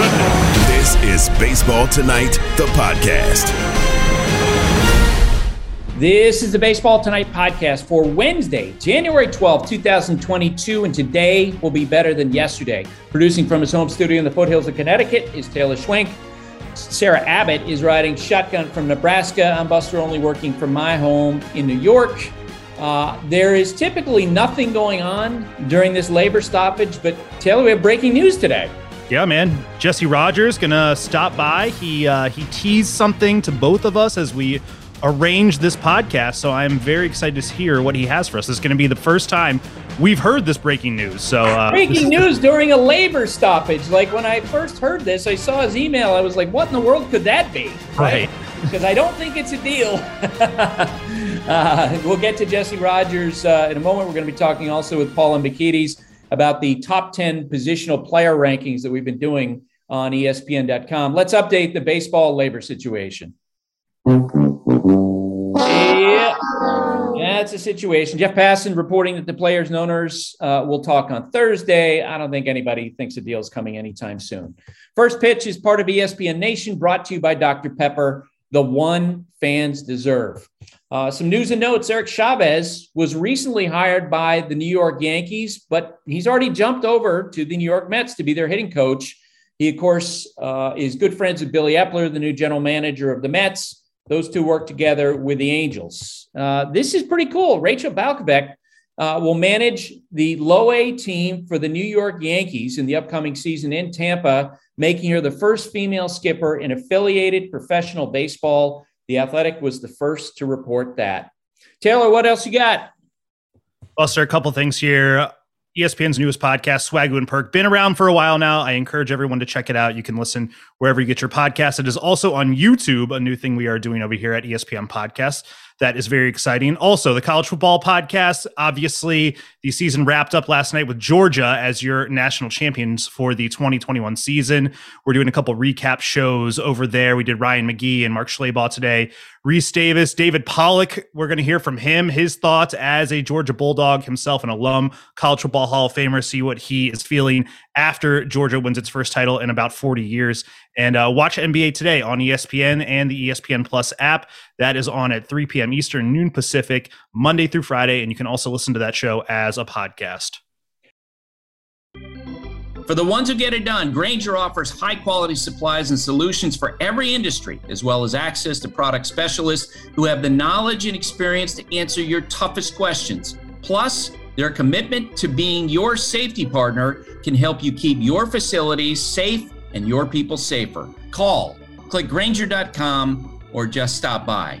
this is Baseball Tonight, the podcast. This is the Baseball Tonight podcast for Wednesday, January 12, 2022, and today will be better than yesterday. Producing from his home studio in the foothills of Connecticut is Taylor Schwenk. Sarah Abbott is riding shotgun from Nebraska. I'm Buster Olney working from my home in New York. Uh, there is typically nothing going on during this labor stoppage, but Taylor, we have breaking news today. Yeah, man. Jesse Rogers gonna stop by. He uh, he teased something to both of us as we arrange this podcast. So I'm very excited to hear what he has for us. This is going to be the first time we've heard this breaking news. So uh, breaking news during a labor stoppage. Like when I first heard this, I saw his email. I was like, "What in the world could that be?" Right. Because I don't think it's a deal. uh, we'll get to Jesse Rogers uh, in a moment. We're going to be talking also with Paul Hembekides about the top 10 positional player rankings that we've been doing on ESPN.com. Let's update the baseball labor situation. Yeah, that's a situation. Jeff Passan reporting that the players and owners uh, will talk on Thursday. I don't think anybody thinks a deal is coming anytime soon. First pitch is part of ESPN Nation, brought to you by Dr. Pepper, the one fans deserve. Uh, some news and notes Eric Chavez was recently hired by the New York Yankees, but he's already jumped over to the New York Mets to be their hitting coach. He, of course, uh, is good friends with Billy Eppler, the new general manager of the Mets. Those two work together with the Angels. Uh, this is pretty cool. Rachel Balkovec uh, will manage the low A team for the New York Yankees in the upcoming season in Tampa, making her the first female skipper in affiliated professional baseball. The Athletic was the first to report that. Taylor, what else you got? Buster, a couple things here. ESPN's newest podcast, Swagu and Perk, been around for a while now. I encourage everyone to check it out. You can listen wherever you get your podcast. It is also on YouTube, a new thing we are doing over here at ESPN Podcast that is very exciting. Also, the college football podcast. Obviously, the season wrapped up last night with Georgia as your national champions for the 2021 season. We're doing a couple recap shows over there. We did Ryan McGee and Mark Schlabach today. Rece Davis, David Pollack. We're going to hear from him, his thoughts as a Georgia Bulldog himself, an alum, college football Hall of Famer. See what he is feeling after Georgia wins its first title in about 40 years. And uh, watch NBA today on ESPN and the ESPN Plus app. That is on at 3 p.m. Eastern, noon Pacific, Monday through Friday. And you can also listen to that show as a podcast. For the ones who get it done, Grainger offers high quality supplies and solutions for every industry, as well as access to product specialists who have the knowledge and experience to answer your toughest questions. Plus, their commitment to being your safety partner can help you keep your facilities safe and your people safer. Call, click Grainger.com, or just stop by.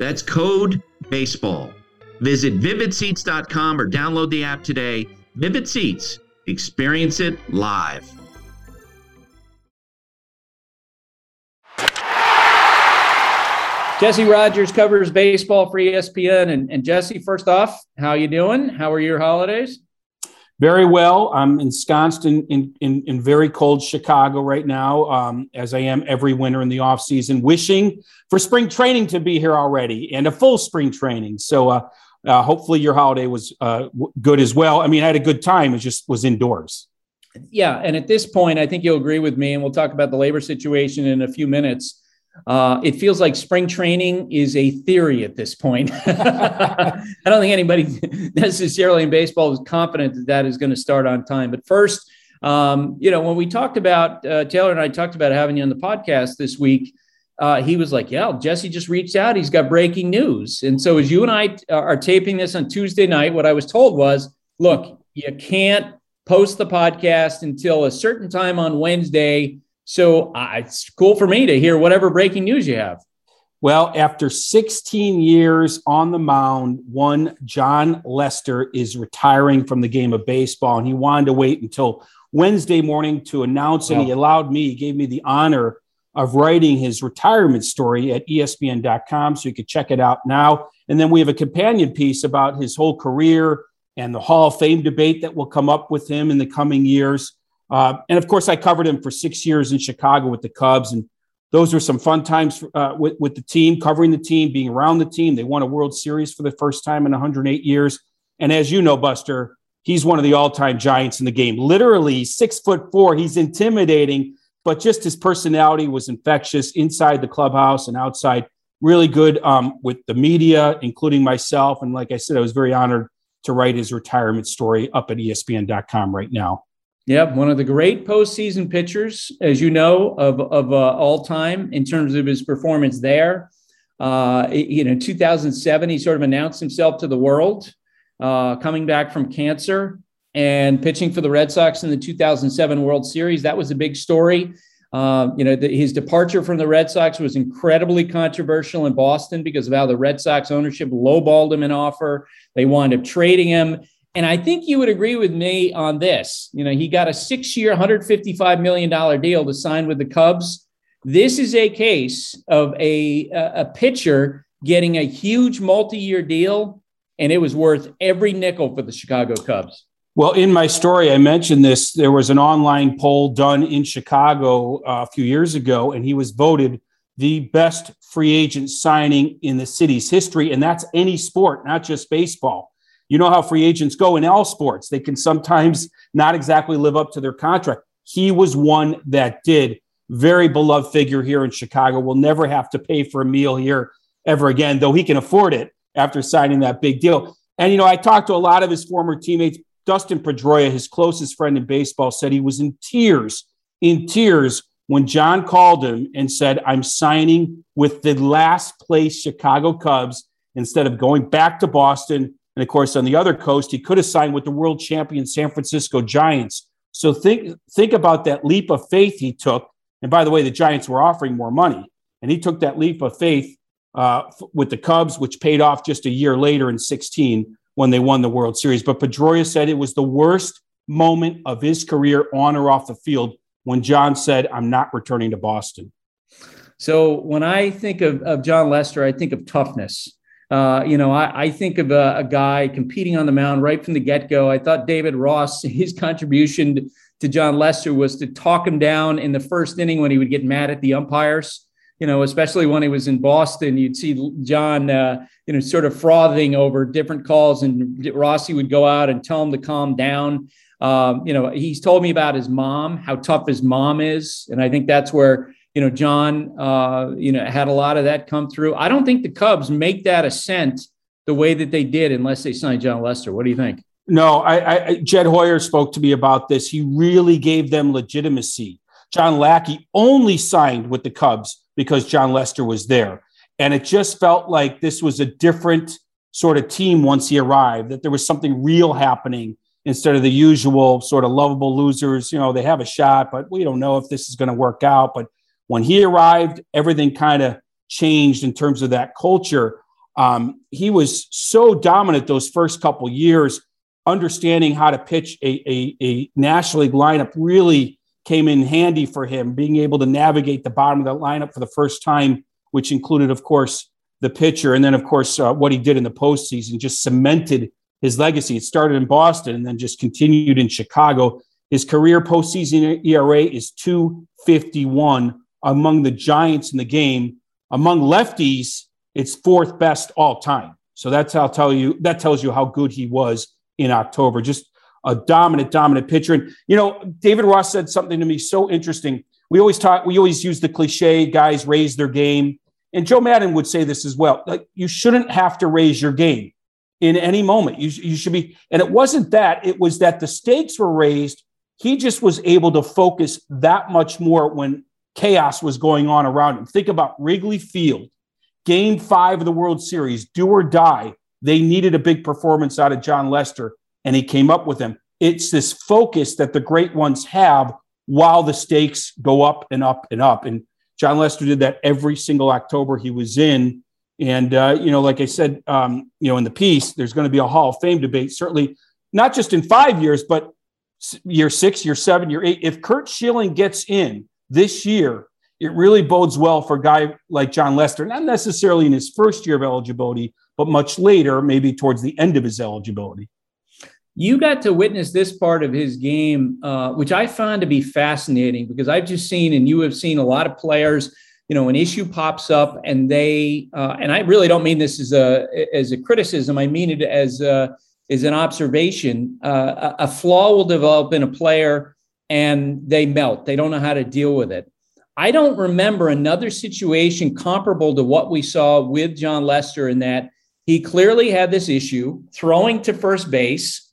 That's code BASEBALL. Visit vividseats.com or download the app today. Vivid Seats, experience it live. Jesse Rogers covers baseball for ESPN. And, and Jesse, first off, how you doing? How are your holidays? Very well. I'm ensconced in, in, in, in very cold Chicago right now, um, as I am every winter in the off season, wishing for spring training to be here already and a full spring training. So uh, uh, hopefully your holiday was uh, w- good as well. I mean, I had a good time. It just was indoors. Yeah. And at this point, I think you'll agree with me, and we'll talk about the labor situation in a few minutes. Uh, it feels like spring training is a theory at this point. I don't think anybody necessarily in baseball is confident that that is going to start on time. But first, um, you know, when we talked about uh, Taylor and I talked about having you on the podcast this week, uh, he was like, "Yeah, Jesse just reached out. He's got breaking news." And so, as you and I are taping this on Tuesday night, what I was told was, "Look, you can't post the podcast until a certain time on Wednesday." So uh, it's cool for me to hear whatever breaking news you have. Well, after 16 years on the mound, one Jon Lester is retiring from the game of baseball, and he wanted to wait until Wednesday morning to announce, and he allowed me, he gave me the honor of writing his retirement story at ESPN.com, so you could check it out now. And then we have a companion piece about his whole career and the Hall of Fame debate that will come up with him in the coming years. Uh, and of course, I covered him for six years in Chicago with the Cubs, and those were some fun times uh, with, with the team, covering the team, being around the team. They won a World Series for the first time in 108 years. And as you know, Buster, he's one of the all-time giants in the game. Literally six foot four. He's intimidating, but just his personality was infectious inside the clubhouse and outside. Really good um, with the media, including myself. And like I said, I was very honored to write his retirement story up at ESPN.com right now. Yep, one of the great postseason pitchers, as you know, of, of uh, all time in terms of his performance there. Uh, you know, 2007, he sort of announced himself to the world, uh, coming back from cancer and pitching for the Red Sox in the 2007 World Series. That was a big story. Uh, you know, the, his departure from the Red Sox was incredibly controversial in Boston because of how the Red Sox ownership lowballed him an offer. They wound up trading him. And I think you would agree with me on this. You know, he got a six year, $155 million deal to sign with the Cubs. This is a case of a, a pitcher getting a huge multi year deal, and it was worth every nickel for the Chicago Cubs. Well, in my story, I mentioned this. There was an online poll done in Chicago uh, a few years ago, and he was voted the best free agent signing in the city's history. And that's any sport, not just baseball you know how free agents go in all sports. They can sometimes not exactly live up to their contract. He was one that did. Very beloved figure here in Chicago. Will never have to pay for a meal here ever again, though he can afford it after signing that big deal. And, you know, I talked to a lot of his former teammates. Dustin Pedroia, his closest friend in baseball, said he was in tears, in tears when Jon called him and said, I'm signing with the last place Chicago Cubs instead of going back to Boston and of course, on the other coast, he could have signed with the world champion San Francisco Giants. So think think about that leap of faith he took. And by the way, the Giants were offering more money, and he took that leap of faith uh, with the Cubs, which paid off just a year later in 16 when they won the World Series. But Pedroia said it was the worst moment of his career on or off the field when Jon said, "I'm not returning to Boston." So when I think of, of Jon Lester, I think of toughness. Uh, you know, I, I think of a, a, guy competing on the mound right from the get go. I thought David Ross, his contribution to Jon Lester was to talk him down in the first inning when he would get mad at the umpires. You know, especially when he was in Boston, you'd see Jon, uh, you know, sort of frothing over different calls, and Rossi would go out and tell him to calm down. Um, you know, he's told me about his mom, how tough his mom is, and I think that's where you know, Jon, uh, you know, had a lot of that come through. I don't think the Cubs make that ascent the way that they did unless they signed Jon Lester. What do you think? No, I, I, Jed Hoyer spoke to me about this. He really gave them legitimacy. John Lackey only signed with the Cubs because Jon Lester was there. And it just felt like this was a different sort of team once he arrived, that there was something real happening instead of the usual sort of lovable losers. You know, they have a shot, but we don't know if this is going to work out. But when he arrived, everything kind of changed in terms of that culture. Um, he was so dominant those first couple years, understanding how to pitch a, a, a National League lineup really came in handy for him, being able to navigate the bottom of that lineup for the first time, which included, of course, the pitcher. And then, of course, uh, what he did in the postseason just cemented his legacy. It started in Boston and then just continued in Chicago. His career postseason ERA is 251 among the giants in the game. Among lefties, it's fourth best all time. So that's how I'll tell you that tells you how good he was in October. Just a dominant, dominant pitcher. And you know, David Ross said something to me so interesting. We always talk, we always use the cliche, guys raise their game. And Joe Maddon would say this as well. Like you shouldn't have to raise your game in any moment. You, you should be, and it wasn't that, it was that the stakes were raised. He just was able to focus that much more when chaos was going on around him. Think about Wrigley Field, game five of the World Series, do or die. They needed a big performance out of Jon Lester, and he came up with them. It's this focus that the great ones have while the stakes go up and up and up. And Jon Lester did that every single October he was in. And, uh, you know, like I said, um, you know, in the piece, there's going to be a Hall of Fame debate, certainly not just in five years, but year six, year seven, year eight. If Curt Schilling gets in this year, it really bodes well for a guy like Jon Lester, not necessarily in his first year of eligibility, but much later, maybe towards the end of his eligibility. You got to witness this part of his game, uh, which I found to be fascinating because I've just seen, and you have seen a lot of players. You know, an issue pops up, and they, uh, and I really don't mean this as a as a criticism. I mean it as a, as an observation. Uh, a, a flaw will develop in a player, and they melt. They don't know how to deal with it. I don't remember another situation comparable to what we saw with Jon Lester in that he clearly had this issue throwing to first base.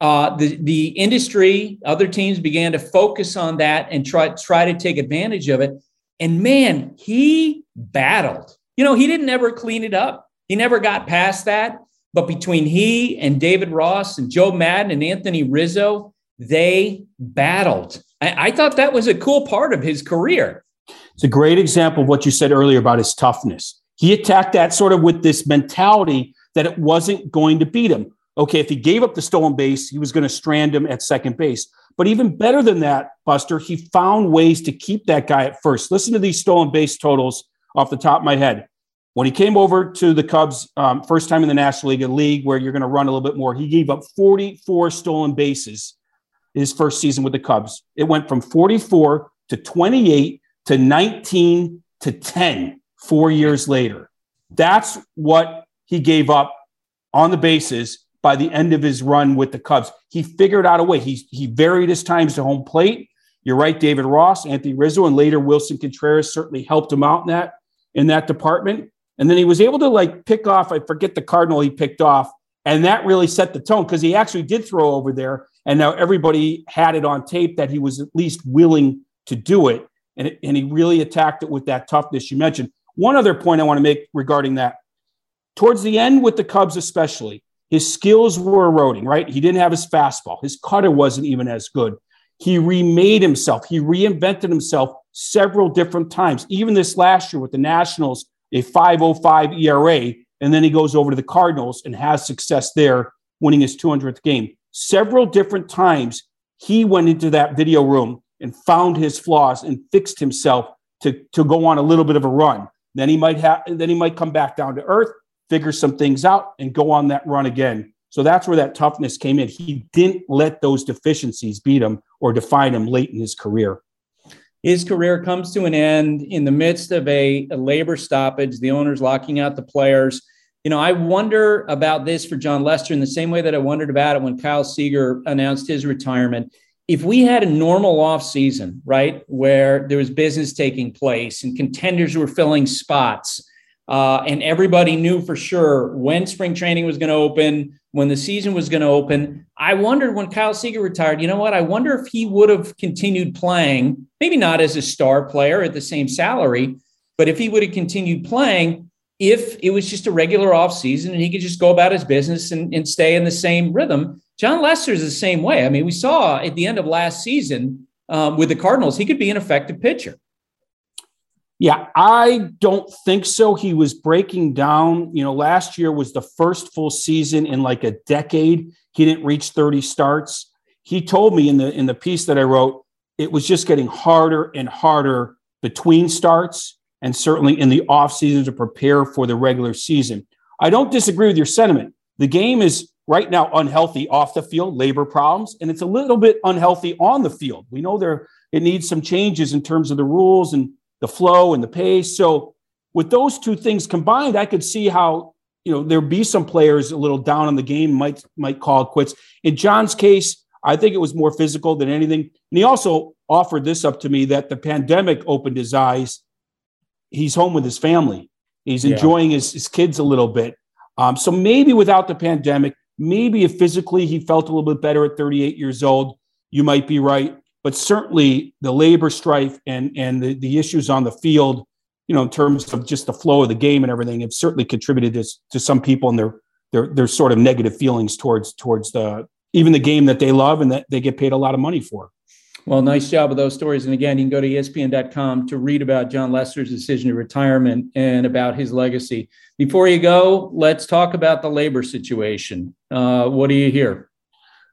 Uh, the the industry, other teams began to focus on that and try try to take advantage of it. And man, he battled. You know, he didn't ever clean it up. He never got past that. But between he and David Ross and Joe Maddon and Anthony Rizzo, they battled. I, I thought that was a cool part of his career. It's a great example of what you said earlier about his toughness. He attacked that sort of with this mentality that it wasn't going to beat him. Okay, if he gave up the stolen base, he was going to strand him at second base. But even better than that, Buster, he found ways to keep that guy at first. Listen to these stolen base totals off the top of my head. When he came over to the Cubs, um, first time in the National League, a league where you're going to run a little bit more, he gave up 44 stolen bases his first season with the Cubs. It went from 44 to 28 to 19 to 10 four years later. That's what he gave up on the bases by the end of his run with the Cubs. He figured out a way. He, he varied his times to home plate. You're right, David Ross, Anthony Rizzo, and later Willson Contreras certainly helped him out in that in that department. And then he was able to like pick off, I forget the Cardinal he picked off, and that really set the tone because he actually did throw over there. And now everybody had it on tape that he was at least willing to do it. And, it, and he really attacked it with that toughness you mentioned. One other point I want to make regarding that towards the end with the Cubs, especially, his skills were eroding, right? He didn't have his fastball, his cutter wasn't even as good. He remade himself, he reinvented himself several different times. Even this last year with the Nationals, a 505 ERA, and then he goes over to the Cardinals and has success there, winning his 200th game. Several different times he went into that video room and found his flaws and fixed himself to, to go on a little bit of a run. Then he might have then he might come back down to earth, figure some things out, and go on that run again. So that's where that toughness came in. He didn't let those deficiencies beat him or define him late in his career. His career comes to an end in the midst of a, a labor stoppage, the owners locking out the players. You know, I wonder about this for Jon Lester in the same way that I wondered about it when Kyle Seager announced his retirement if we had a normal off season, right, where there was business taking place and contenders were filling spots, uh, and everybody knew for sure when spring training was going to open, when the season was going to open. I wondered when Kyle Seager retired, you know what? I wonder if he would have continued playing, maybe not as a star player at the same salary, but if he would have continued playing if it was just a regular off season and he could just go about his business and, and stay in the same rhythm Jon Lester is the same way. I mean, we saw at the end of last season um, with the Cardinals, he could be an effective pitcher. Yeah, I don't think so. He was breaking down. You know, last year was the first full season in like a decade. He didn't reach 30 starts. He told me in the in the piece that I wrote, it was just getting harder and harder between starts and certainly in the off season to prepare for the regular season. I don't disagree with your sentiment. The game is right now unhealthy off the field, labor problems, and it's a little bit unhealthy on the field. We know there it needs some changes in terms of the rules and the flow and the pace. So with those two things combined, I could see how you know there'd be some players a little down on the game might might call it quits. In Jon's case, I think it was more physical than anything. And he also offered this up to me that the pandemic opened his eyes. He's home with his family. He's enjoying yeah. his, his kids a little bit. Um, so maybe without the pandemic, Maybe if physically he felt a little bit better at 38 years old, you might be right. But certainly the labor strife and and the, the issues on the field, you know, in terms of just the flow of the game and everything, have certainly contributed to, to some people and their their their sort of negative feelings towards towards the even the game that they love and that they get paid a lot of money for. Well, nice job with those stories. And again, you can go to ESPN.com to read about Jon Lester's decision to retirement and about his legacy. Before you go, let's talk about the labor situation. Uh, what do you hear?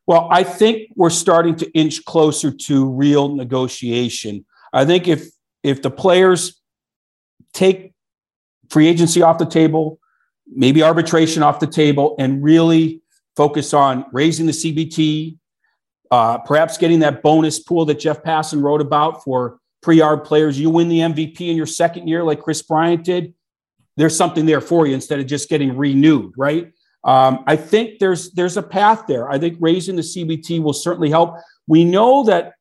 Well, I think we're starting to inch closer to real negotiation. I think if if the players take free agency off the table, maybe arbitration off the table, and really focus on raising the CBT, uh, perhaps getting that bonus pool that Jeff Passan wrote about for pre-arb players. You win the MVP in your second year, like Kris Bryant did. There's something there for you instead of just getting renewed, right? Um, I think there's there's a path there. I think raising the CBT will certainly help. We know that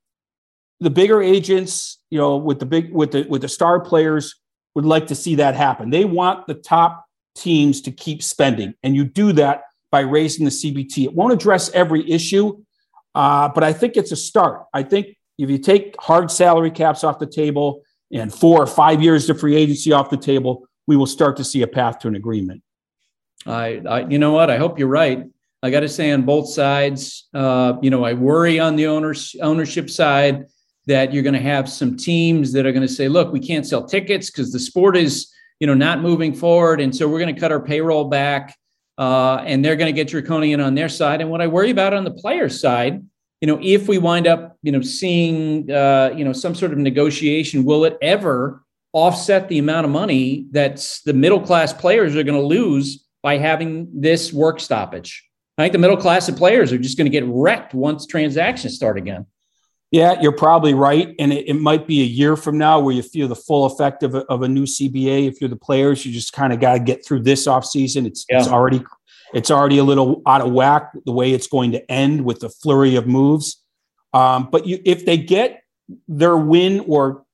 the bigger agents, you know, with the big with the with the star players, would like to see that happen. They want the top teams to keep spending, and you do that by raising the CBT. It won't address every issue, uh, but I think it's a start. I think if you take hard salary caps off the table and four or five years of free agency off the table, we will start to see a path to an agreement. I, I you know what? I hope you're right. I got to say on both sides, uh, you know, I worry on the owners ownership side that you're going to have some teams that are going to say, look, we can't sell tickets because the sport is, you know, not moving forward. And so we're going to cut our payroll back. Uh, and they're going to get draconian on their side. And what I worry about on the player side, you know, if we wind up, you know, seeing, uh, you know, some sort of negotiation, will it ever offset the amount of money that the middle class players are going to lose by having this work stoppage? I think the middle class of players are just going to get wrecked once transactions start again. Yeah, you're probably right. And it, it, might be a year from now where you feel the full effect of a, of a new CBA. If you're the players, you just kind of got to get through this offseason. It's, yeah. it's already it's already a little out of whack the way it's going to end with the flurry of moves. Um, but you, if they get their win or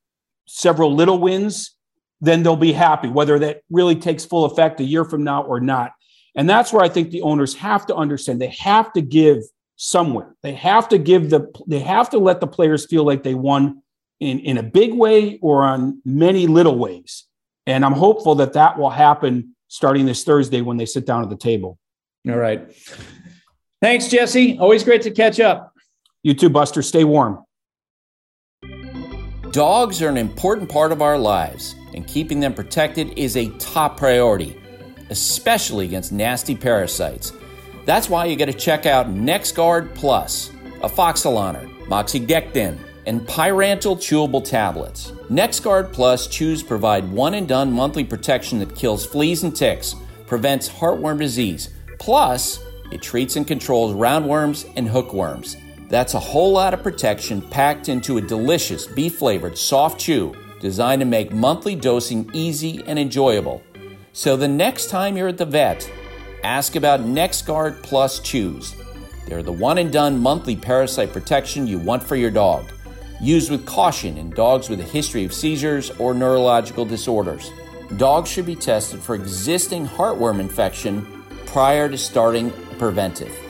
several little wins, then they'll be happy, whether that really takes full effect a year from now or not. And that's where I think the owners have to understand. They have to give – somewhere. They have to give the they have to let the players feel like they won in in a big way or on many little ways. And I'm hopeful that that will happen starting this Thursday when they sit down at the table. All right. Thanks, Jesse. Always great to catch up. You too, Buster. Stay warm. Dogs are an important part of our lives, and keeping them protected is a top priority, especially against nasty parasites. That's why you got to check out NexGard Plus, a afoxolaner, moxidectin, and pyrantel chewable tablets. NexGard Plus chews provide one and done monthly protection that kills fleas and ticks, prevents heartworm disease, plus it treats and controls roundworms and hookworms. That's a whole lot of protection packed into a delicious beef flavored soft chew designed to make monthly dosing easy and enjoyable. So the next time you're at the vet, Ask about NexGard Plus Chews. They're the one and done monthly parasite protection you want for your dog. Used with caution in dogs with a history of seizures or neurological disorders. Dogs should be tested for existing heartworm infection prior to starting preventive.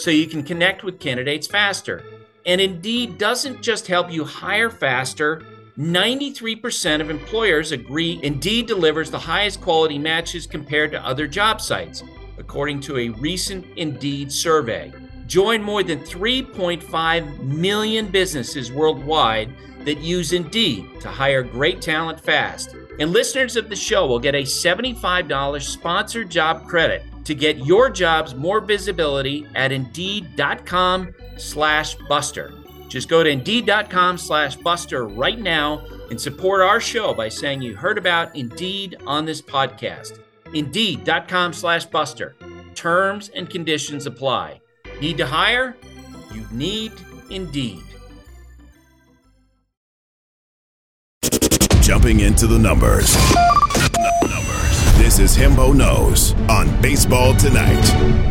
so you can connect with candidates faster. And Indeed doesn't just help you hire faster, 93% of employers agree Indeed delivers the highest quality matches compared to other job sites, according to a recent Indeed survey. Join more than 3.5 million businesses worldwide that use Indeed to hire great talent fast. And listeners of the show will get a $75 sponsored job credit to get your jobs more visibility at Indeed.com slash Buster. Just go to Indeed.com slash Buster right now and support our show by saying you heard about Indeed on this podcast. Indeed.com slash Buster. Terms and conditions apply. Need to hire? You need Indeed. Jumping into the numbers. Numbers This is Hembo Knows on Baseball Tonight.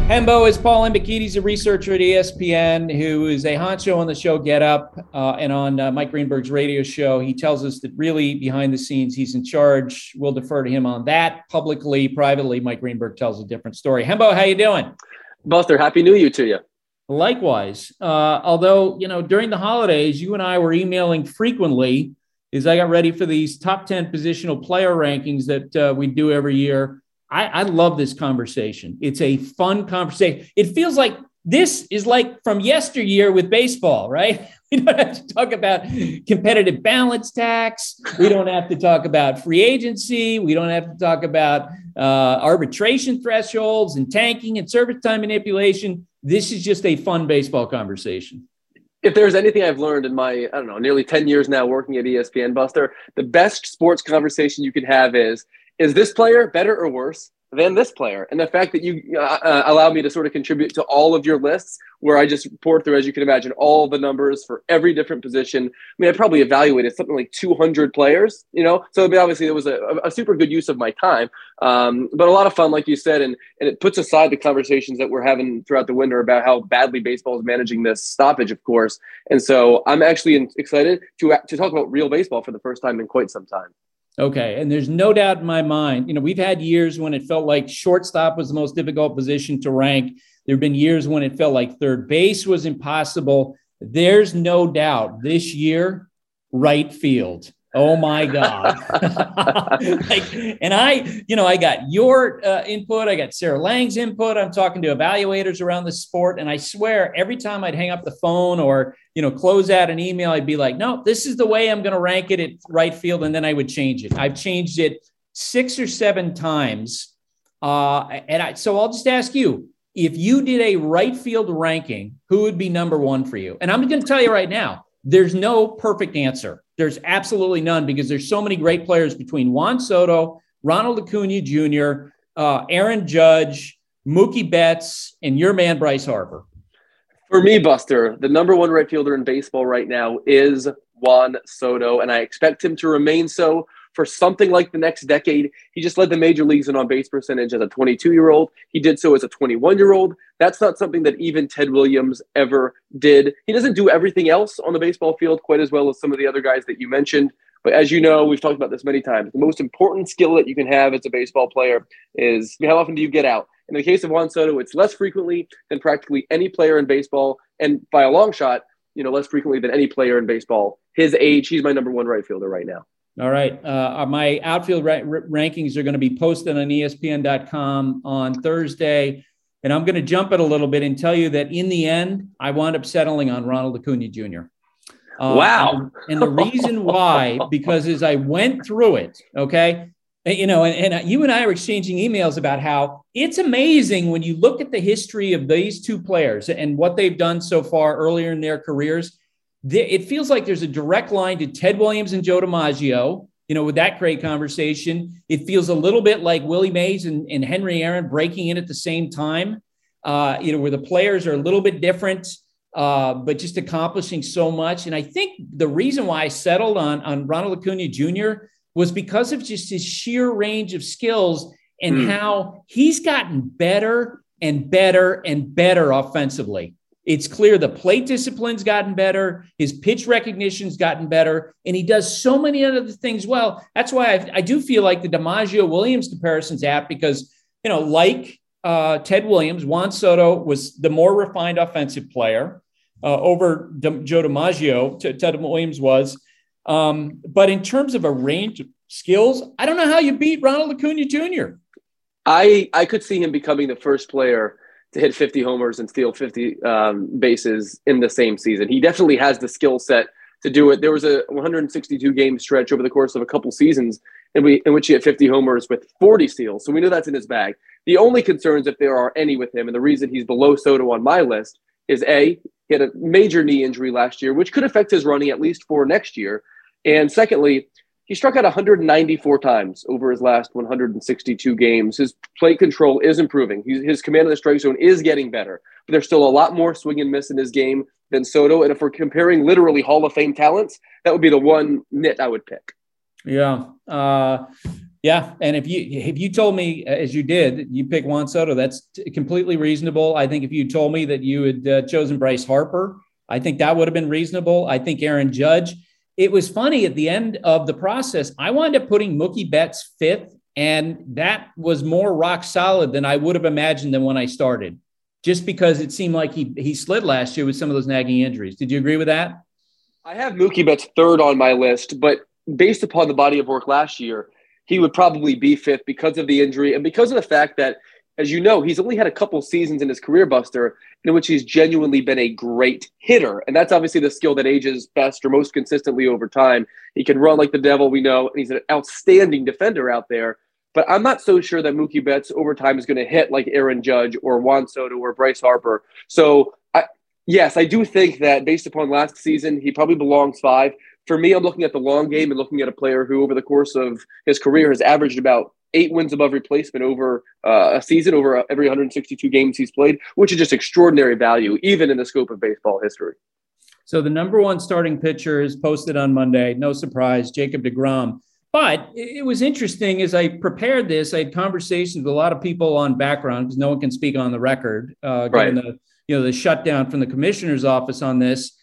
Hembo is Paul Hembekides, a researcher at ESPN, who is a honcho on the show Get Up uh, and on uh, Mike Greenberg's radio show. He tells us that really behind the scenes, he's in charge. We'll defer to him on that publicly. Privately, Mike Greenberg tells a different story. Hembo, how you doing? Buster, happy New Year to you. Likewise. Uh, although, you know, during the holidays, you and I were emailing frequently as I got ready for these top 10 positional player rankings that uh, we do every year. I, I love this conversation. It's a fun conversation. It feels like this is like from yesteryear with baseball, right? We don't have to talk about competitive balance tax. We don't have to talk about free agency. We don't have to talk about uh, arbitration thresholds and tanking and service time manipulation. This is just a fun baseball conversation. If there's anything I've learned in my, I don't know, nearly 10 years now working at ESPN Buster, the best sports conversation you can have is is this player better or worse? than this player. And the fact that you uh, uh, allow me to sort of contribute to all of your lists, where I just pour through, as you can imagine, all the numbers for every different position. I mean, I probably evaluated something like 200 players, you know? So I mean, obviously, it was a, a, super good use of my time, um, but a lot of fun, like you said. And, and it puts aside the conversations that we're having throughout the winter about how badly baseball is managing this stoppage, of course. And so I'm actually excited to, to talk about real baseball for the first time in quite some time. Okay. And there's no doubt in my mind, you know, we've had years when it felt like shortstop was the most difficult position to rank. There have been years when it felt like third base was impossible. There's no doubt this year, right field Oh my God. like, and I, you know, I got your uh, input. I got Sarah Langs' input. I'm talking to evaluators around the sport. And I swear every time I'd hang up the phone or, you know, close out an email, I'd be like, no, this is the way I'm going to rank it at right field. And then I would change it. I've changed it six or seven times. Uh, and I, so I'll just ask you, if you did a right field ranking, who would be number one for you? And I'm going to tell you right now, there's no perfect answer. There's absolutely none because there's so many great players between Juan Soto, Ronald Acuna Jr., uh, Aaron Judge, Mookie Betts, and your man Bryce Harper. For me, Buster, the number one right fielder in baseball right now is Juan Soto, and I expect him to remain so for something like the next decade. He just led the major leagues in on base percentage as a 22 year old. He did so as a 21 year old. That's not something that even Ted Williams ever did. He doesn't do everything else on the baseball field quite as well as some of the other guys that you mentioned. But as you know, we've talked about this many times. The most important skill that you can have as a baseball player is how often do you get out? In the case of Juan Soto, it's less frequently than practically any player in baseball, and by a long shot, you know, less frequently than any player in baseball. His age, he's my number one right fielder right now. All right. Uh, my outfield ra- rankings are going to be posted on ESPN.com on Thursday. And I'm going to jump it a little bit and tell you that in the end, I wound up settling on Ronald Acuna Jr. Uh, wow. And, and, the reason why, because as I went through it, okay, you know, and, and you and I are exchanging emails about how it's amazing when you look at the history of these two players and what they've done so far earlier in their careers it feels like there's a direct line to Ted Williams and Joe DiMaggio. You know, with that great conversation, it feels a little bit like Willie Mays and, and Henry Aaron breaking in at the same time. Uh, you know, where the players are a little bit different, uh, but just accomplishing so much. And I think the reason why I settled on on Ronald Acuna Jr. was because of just his sheer range of skills and mm. how he's gotten better and better and better offensively. It's clear the plate discipline's gotten better, his pitch recognition's gotten better, and he does so many other things well. That's why I, I do feel like the DiMaggio Williams comparison's apt because, you know, like uh, Ted Williams, Juan Soto was the more refined offensive player uh, over Joe DiMaggio, T- Ted Williams was. Um, but in terms of a range of skills, I don't know how you beat Ronald Acuna Jr. I, I could see him becoming the first player to hit 50 homers and steal 50 um, bases in the same season. He definitely has the skill set to do it. There was a 162 game stretch over the course of a couple seasons in, we, in which he had 50 homers with 40 steals. So we know that's in his bag. The only concerns, if there are any with him, and the reason he's below Soto on my list is A, he had a major knee injury last year, which could affect his running at least for next year. And secondly, he struck out 194 times over his last 162 games. His plate control is improving. He's, his command of the strike zone is getting better. But there's still a lot more swing and miss in his game than Soto. And if we're comparing literally Hall of Fame talents, that would be the one nit I would pick. Yeah. Uh, Yeah, and if you if you told me as you did, you pick Juan Soto, that's t- completely reasonable. I think if you told me that you had uh, chosen Bryce Harper, I think that would have been reasonable. I think Aaron Judge. It was funny at the end of the process. I wound up putting Mookie Betts fifth, and that was more rock solid than I would have imagined than when I started. Just because it seemed like he he slid last year with some of those nagging injuries. Did you agree with that? I have Mookie Betts third on my list, but based upon the body of work last year, he would probably be fifth because of the injury and because of the fact that, as you know, he's only had a couple seasons in his career, Buster, in which he's genuinely been a great hitter. And that's obviously the skill that ages best or most consistently over time. He can run like the devil, we know, and he's an outstanding defender out there. But I'm not so sure that Mookie Betts over time is going to hit like Aaron Judge or Juan Soto or Bryce Harper. So yes, I do think that based upon last season, he probably belongs five. For me, I'm looking at the long game and looking at a player who, over the course of his career, has averaged about eight wins above replacement over uh, a season, over every 162 games he's played, which is just extraordinary value, even in the scope of baseball history. So the number one starting pitcher is posted on Monday. No surprise, Jacob DeGrom. But it was interesting as I prepared this. I had conversations with a lot of people on background because no one can speak on the record, uh, given right. the you know the shutdown from the commissioner's office on this.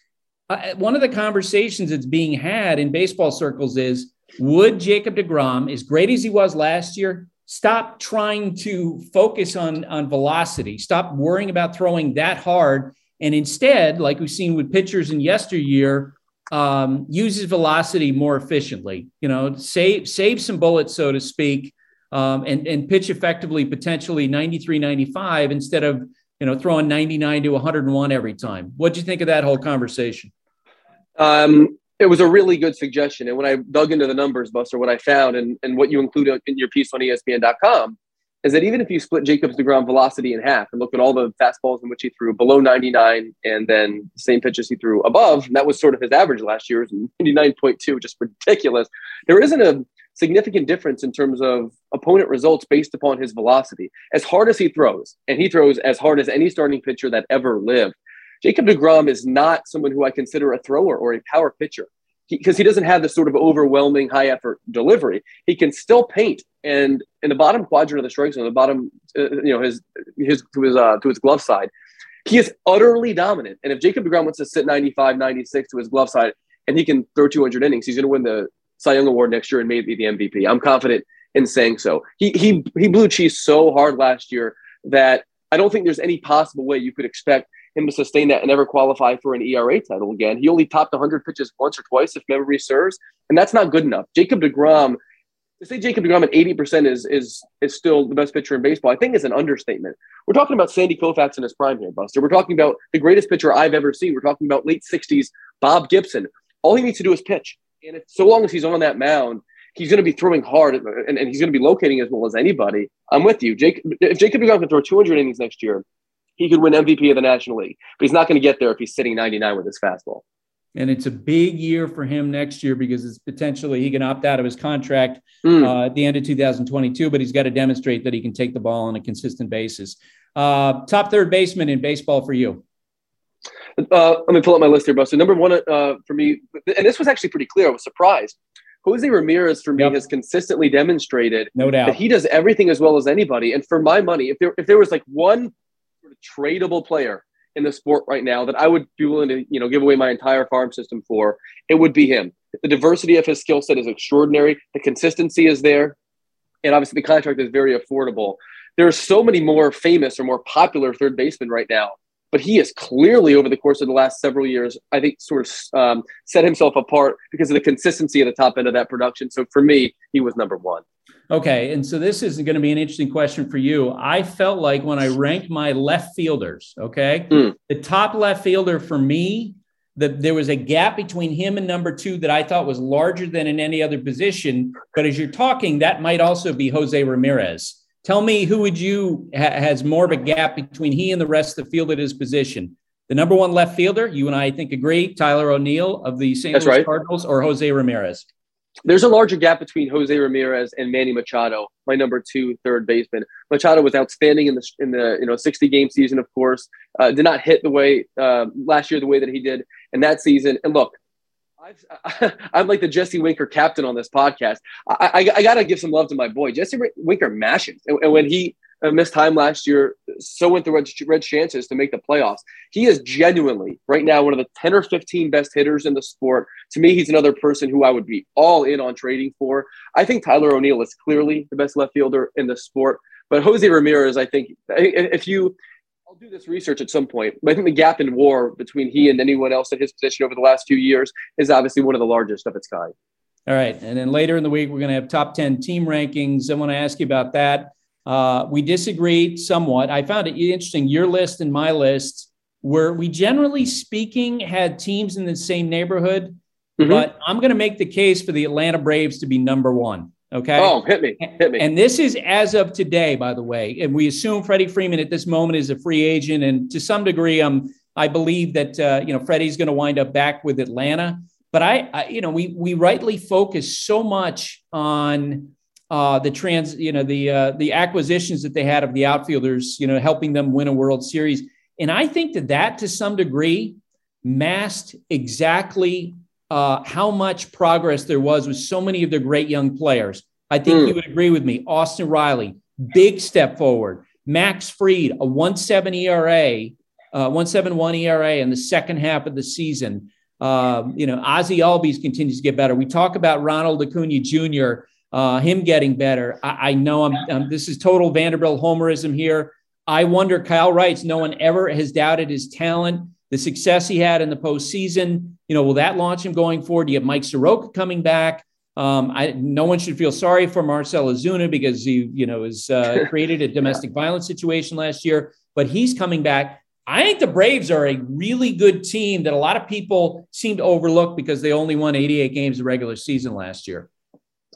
Uh, one of the conversations that's being had in baseball circles is would Jacob DeGrom, as great as he was last year, stop trying to focus on, on velocity, stop worrying about throwing that hard, and instead, like we've seen with pitchers in yesteryear, um, uses velocity more efficiently. You know, save save some bullets, so to speak, um, and and pitch effectively, potentially 93, 95 instead of you know, throwing 99 to 101 every time. What do you think of that whole conversation? Um, it was a really good suggestion. And when I dug into the numbers, Buster, what I found and, and what you include in your piece on ESPN.com is that even if you split Jacobs DeGrom velocity in half and look at all the fastballs in which he threw below 99 and then the same pitches he threw above, that was sort of his average last year, was 99.2, just ridiculous. There isn't a significant difference in terms of opponent results based upon his velocity. As hard as he throws, and he throws as hard as any starting pitcher that ever lived, Jacob DeGrom is not someone who I consider a thrower or a power pitcher because he, he, doesn't have this sort of overwhelming high effort delivery. He can still paint, and in the bottom quadrant of the strike zone, the bottom, uh, you know, his his to his uh, to his glove side, he is utterly dominant. And if Jacob DeGrom wants to sit 95, 96 to his glove side, and he can throw 200 innings, he's going to win the Cy Young Award next year and maybe the MVP. I'm confident in saying so. He he he blew cheese so hard last year that I don't think there's any possible way you could expect him to sustain that and ever qualify for an ERA title again. He only topped 100 pitches once or twice, if memory serves, and that's not good enough. Jacob DeGrom, to say Jacob DeGrom at 80% is is is still the best pitcher in baseball, I think is an understatement. We're talking about Sandy Koufax in his prime here, Buster. We're talking about the greatest pitcher I've ever seen. We're talking about late 60s Bob Gibson. All he needs to do is pitch. And if, so long as he's on that mound, he's going to be throwing hard and, and he's going to be locating as well as anybody. I'm with you. Jake, if Jacob DeGrom can throw 200 innings next year, he could win MVP of the National League. But he's not going to get there if he's sitting 99 with his fastball. And it's a big year for him next year because it's potentially he can opt out of his contract mm. uh, at the end of 2022, but he's got to demonstrate that he can take the ball on a consistent basis. Uh, top third baseman in baseball for you. Uh, let me pull up my list here, Buster. Number one uh, for me, and this was actually pretty clear. I was surprised. Jose Ramirez for me yep. has consistently demonstrated no doubt that he does everything as well as anybody. And for my money, if there if there was like one sort of tradable player in the sport right now that I would be willing to you know give away my entire farm system for, it would be him. The diversity of his skill set is extraordinary. The consistency is there, and obviously the contract is very affordable. There are so many more famous or more popular third basemen right now but he has clearly over the course of the last several years i think sort of um, set himself apart because of the consistency at the top end of that production so for me he was number one okay and so this is going to be an interesting question for you i felt like when i ranked my left fielders okay mm. the top left fielder for me that there was a gap between him and number two that I thought was larger than in any other position. But as you're talking, that might also be Jose Ramirez. Tell me who would you ha- has more of a gap between he and the rest of the field at his position? The number one left fielder, you and I, I think agree, Tyler O'Neill of the St. That's Louis right. Cardinals, or Jose Ramirez. There's a larger gap between Jose Ramirez and Manny Machado, my number two third baseman. Machado was outstanding in the in the you know 60 game season, of course. Uh, did not hit the way uh, last year the way that he did in that season. And look, i am like the Jesse Winker captain on this podcast. I, I, I got to give some love to my boy. Jesse Winker mashes. And, and when he uh, missed time last year, so went the Red, Red chances to make the playoffs. He is genuinely, right now, one of the 10 or 15 best hitters in the sport. To me, he's another person who I would be all in on trading for. I think Tyler O'Neill is clearly the best left fielder in the sport. But Jose Ramirez, I think, if you I'll do this research at some point, but I think the gap in WAR between he and anyone else in his position over the last few years is obviously one of the largest of its kind. All right. And then later in the week, we're going to have top 10 team rankings. I want to ask you about that. Uh, we disagreed somewhat. I found it interesting. Your list and my list, where we generally speaking had teams in the same neighborhood, mm-hmm. but I'm going to make the case for the Atlanta Braves to be number one. Okay. Oh, hit me. Hit me. And this is as of today, by the way. And we assume Freddie Freeman at this moment is a free agent. And to some degree, um, I believe that, uh, you know, Freddie's going to wind up back with Atlanta. But I, I, you know, we, we rightly focus so much on uh, the trans, you know, the, uh, the acquisitions that they had of the outfielders, you know, helping them win a World Series. And I think that that to some degree masked exactly uh, how much progress there was with so many of their great young players. I think mm. you would agree with me. Austin Riley, big step forward. Max Fried, a 1.7 ERA, uh, 1.71 ERA in the second half of the season. Um, you know, Ozzie Albies continues to get better. We talk about Ronald Acuna Jr., uh, him getting better. I, I know I'm, um, this is total Vanderbilt homerism here. I wonder, Kyle Wright's, no one ever has doubted his talent, the success he had in the postseason you know, will that launch him going forward? Do you have Mike Soroka coming back. Um, I, no one should feel sorry for Marcell Ozuna because he, you know, has uh, created a domestic yeah. violence situation last year, but he's coming back. I think the Braves are a really good team that a lot of people seem to overlook because they only won 88 games of regular season last year.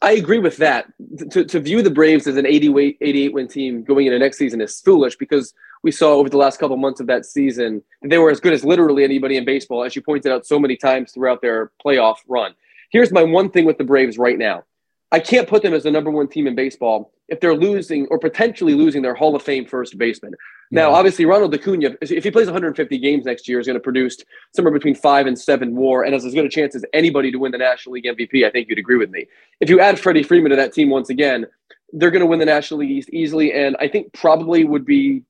I agree with that. To, to view the Braves as an 88, 88 win team going into next season is foolish because – we saw over the last couple months of that season. They were as good as literally anybody in baseball, as you pointed out so many times throughout their playoff run. Here's my one thing with the Braves right now. I can't put them as the number one team in baseball if they're losing or potentially losing their Hall of Fame first baseman. Now, obviously, Ronald Acuna, if he plays 150 games next year, is going to produce somewhere between five and seven WAR, and has as good a chance as anybody to win the National League MVP. I think you'd agree with me. If you add Freddie Freeman to that team once again, they're going to win the National League East easily, and I think probably would be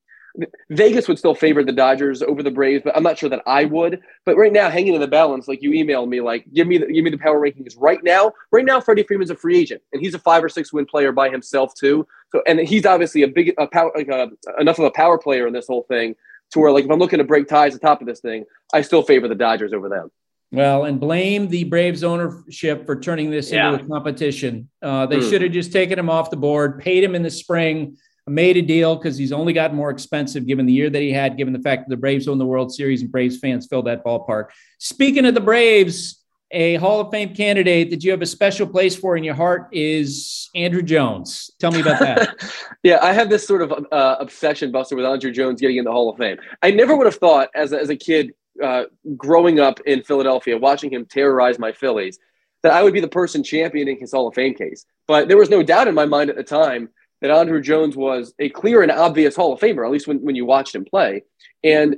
Vegas would still favor the Dodgers over the Braves, but I'm not sure that I would. But right now, hanging in the balance, like you emailed me, like give me the, give me the power rankings right now. Right now, Freddie Freeman's a free agent, and he's a five or six win player by himself too. So, and he's obviously a big a power like a, enough of a power player in this whole thing to where like if I'm looking to break ties at the top of this thing, I still favor the Dodgers over them. Well, and blame the Braves ownership for turning this yeah. into a competition. Uh, they mm. should have just taken him off the board, paid him in the spring made a deal because he's only gotten more expensive given the year that he had, given the fact that the Braves won the World Series and Braves fans fill that ballpark. Speaking of the Braves, a Hall of Fame candidate that you have a special place for in your heart is Andruw Jones. Tell me about that. yeah, I have this sort of uh, obsession, Buster, with Andruw Jones getting in the Hall of Fame. I never would have thought, as a, as a kid uh, growing up in Philadelphia, watching him terrorize my Phillies, that I would be the person championing his Hall of Fame case. But there was no doubt in my mind at the time that Andruw Jones was a clear and obvious Hall of Famer, at least when, when you watched him play. And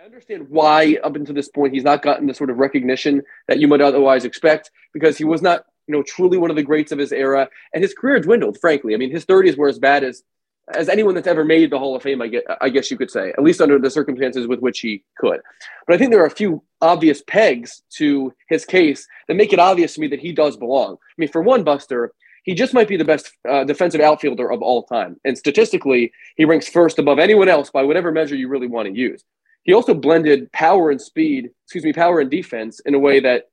I understand why, up until this point, he's not gotten the sort of recognition that you might otherwise expect because he was not, you know, truly one of the greats of his era. And his career dwindled, frankly. I mean, his 30s were as bad as as anyone that's ever made the Hall of Fame, I, get, I guess you could say, at least under the circumstances with which he could. But I think there are a few obvious pegs to his case that make it obvious to me that he does belong. I mean, for one, Buster, he just might be the best uh, defensive outfielder of all time. And statistically, he ranks first above anyone else by whatever measure you really want to use. He also blended power and speed, excuse me, power and defense in a way that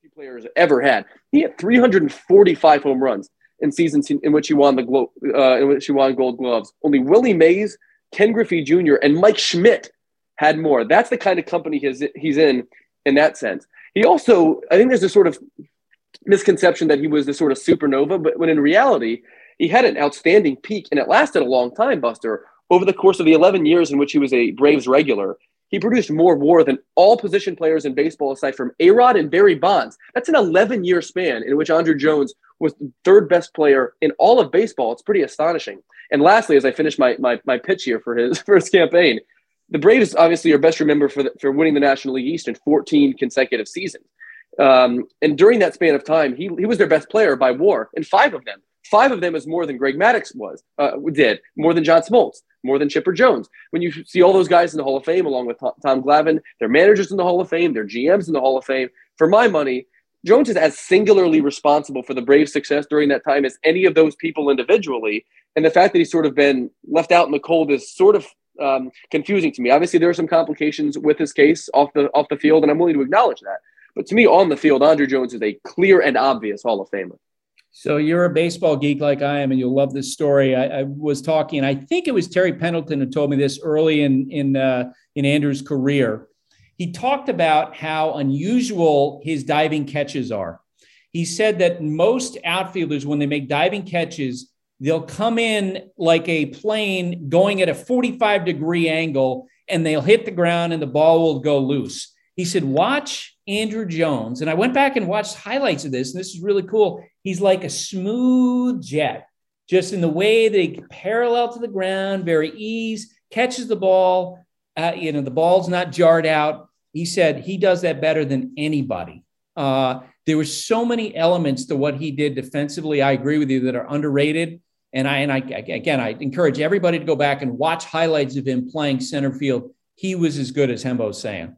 few players ever had. He had 345 home runs in seasons in which he won the glo- uh, in which he won Gold Gloves. Only Willie Mays, Ken Griffey Jr., and Mike Schmidt had more. That's the kind of company he's, he's in in that sense. He also, I think there's a sort of misconception that he was this sort of supernova, but when in reality, he had an outstanding peak and it lasted a long time, Buster. Over the course of the 11 years in which he was a Braves regular, he produced more WAR than all position players in baseball aside from A Rod and Barry Bonds. That's an 11 year span in which Andruw Jones was the third best player in all of baseball. It's pretty astonishing. And lastly, as I finish my, my, my pitch here for his first campaign, the Braves obviously are best remembered for, the, for winning the National League East in 14 consecutive seasons. Um, and during that span of time, he, he was their best player by WAR, and five of them. Five of them is more than Greg Maddux was uh, did, more than John Smoltz, more than Chipper Jones. When you see all those guys in the Hall of Fame, along with Tom Glavine, their managers in the Hall of Fame, their GMs in the Hall of Fame, for my money, Jones is as singularly responsible for the Braves' success during that time as any of those people individually. And the fact that he's sort of been left out in the cold is sort of um, confusing to me. Obviously, there are some complications with his case off the off the field, and I'm willing to acknowledge that. But to me, on the field, Andruw Jones is a clear and obvious Hall of Famer. So you're a baseball geek like I am, and you'll love this story. I, I was talking, I think it was Terry Pendleton who told me this early in in uh, in Andruw's career. He talked about how unusual his diving catches are. He said that most outfielders, when they make diving catches, they'll come in like a plane going at a 45 degree angle and they'll hit the ground and the ball will go loose. He said, Watch Andruw Jones. And I went back and watched highlights of this, and this is really cool. He's like a smooth jet, just in the way that he parallel to the ground, very ease, catches the ball. Uh, you know, the ball's not jarred out. He said he does that better than anybody. Uh, there were so many elements to what he did defensively. I agree with you that are underrated. And I and I again, I encourage everybody to go back and watch highlights of him playing center field. He was as good as Hembo's saying.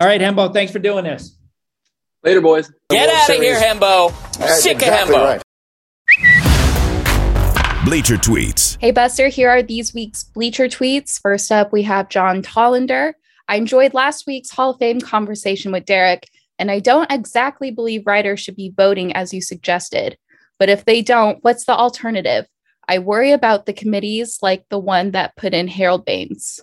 All right, Hembo, thanks for doing this. Later, boys. Get out of here, Hembo. Sick exactly of Hembo. Right. Bleacher Tweets. Hey, Buster, here are these week's Bleacher Tweets. First up, we have John Tollander. I enjoyed last week's Hall of Fame conversation with Derek, and I don't exactly believe writers should be voting as you suggested. But if they don't, what's the alternative? I worry about the committees like the one that put in Harold Baines.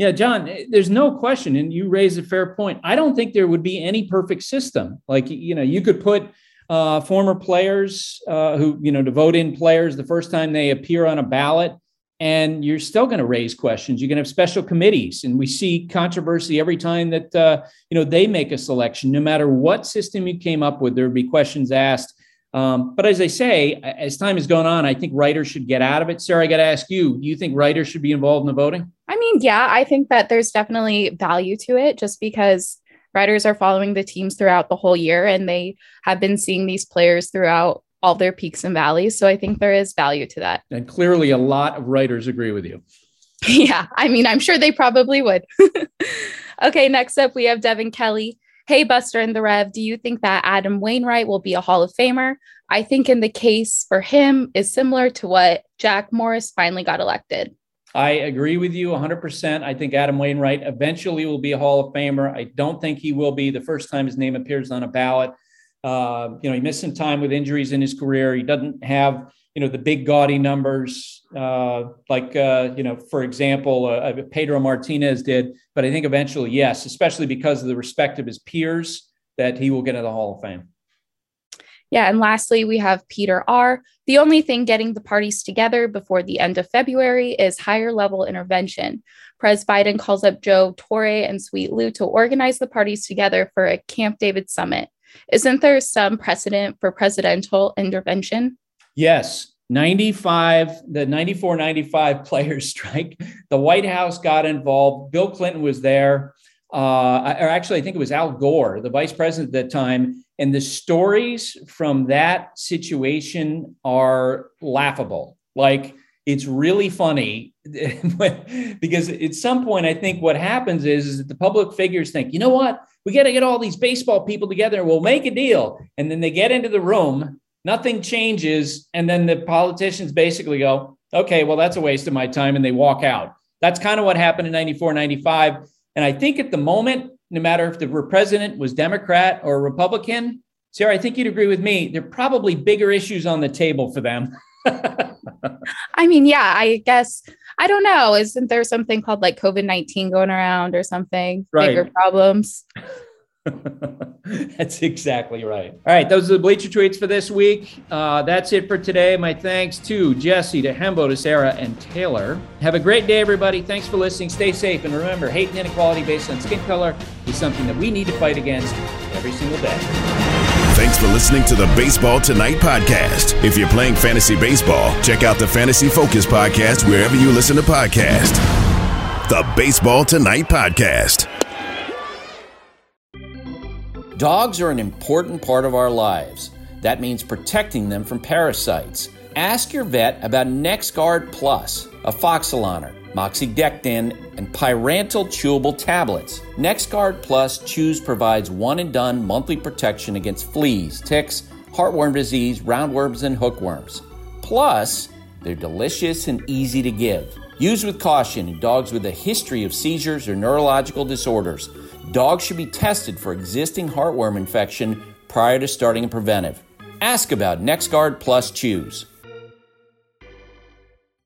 Yeah, John, eh, there's no question. And you raise a fair point. I don't think there would be any perfect system. Like, you know, you could put uh, former players uh, who, you know, to vote in players the first time they appear on a ballot, and you're still going to raise questions. You're going to have special committees, and we see controversy every time that uh, you know they make a selection. No matter what system you came up with, there would be questions asked. Um, but as I say, as time has gone on, I think writers should get out of it. Sarah, I got to ask you: Do you think writers should be involved in the voting? I mean, yeah, I think that there's definitely value to it, just because writers are following the teams throughout the whole year and they have been seeing these players throughout all their peaks and valleys. So I think there is value to that. And clearly, a lot of writers agree with you. yeah. I mean, I'm sure they probably would. okay. Next up, we have Devin Kelly. Hey, Buster and the Rev, do you think that Adam Wainwright will be a Hall of Famer? I think in the case for him is similar to what Jack Morris finally got elected. I agree with you 100%. I think Adam Wainwright eventually will be a Hall of Famer. I don't think he will be the first time his name appears on a ballot. Uh, you know, he missed some time with injuries in his career. He doesn't have, you know, the big gaudy numbers uh, like, uh, you know, for example, uh, uh, Pedro Martinez did. But I think eventually, yes, especially because of the respect of his peers, that he will get into the Hall of Fame. Yeah. And lastly, we have Peter R. The only thing getting the parties together before the end of February is higher level intervention. Pres Biden calls up Joe Torre and Sweet Lou to organize the parties together for a Camp David summit. Isn't there some precedent for presidential intervention? Yes. 95, the 94 95 players strike. The White House got involved. Bill Clinton was there. Uh, or actually, I think it was Al Gore, the vice president at that time. And the stories from that situation are laughable. Like, it's really funny because at some point, I think what happens is, is that the public figures think, you know what? We got to get all these baseball people together and we'll make a deal. And then they get into the room, nothing changes. And then the politicians basically go, okay, well, that's a waste of my time. And they walk out. That's kind of what happened in 94, 95. And I think at the moment, no matter if the president was Democrat or Republican, Sarah, I think you'd agree with me. There are probably bigger issues on the table for them. I mean, yeah, I guess I don't know. Isn't there something called like COVID 19 going around or something? Right. Bigger problems. that's exactly right. All right, those are the bleacher tweets for this week. Uh, that's it for today. My thanks to Jesse, to Hembo, to Sarah, and Taylor. Have a great day, everybody. Thanks for listening. Stay safe, and remember, hate and inequality based on skin color is something that we need to fight against every single day. Thanks for listening to the Baseball Tonight podcast. If you're playing fantasy baseball, check out the Fantasy Focus podcast wherever you listen to podcasts. The Baseball Tonight podcast. Dogs are an important part of our lives. That means protecting them from parasites. Ask your vet about NexGard Plus, afoxolaner, moxidectin, and pyrantel chewable tablets. NexGard Plus Chews provides one and done monthly protection against fleas, ticks, heartworm disease, roundworms, and hookworms. Plus, they're delicious and easy to give. Use with caution in dogs with a history of seizures or neurological disorders. Dogs should be tested for existing heartworm infection prior to starting a preventive. Ask about NexGard Plus Chews.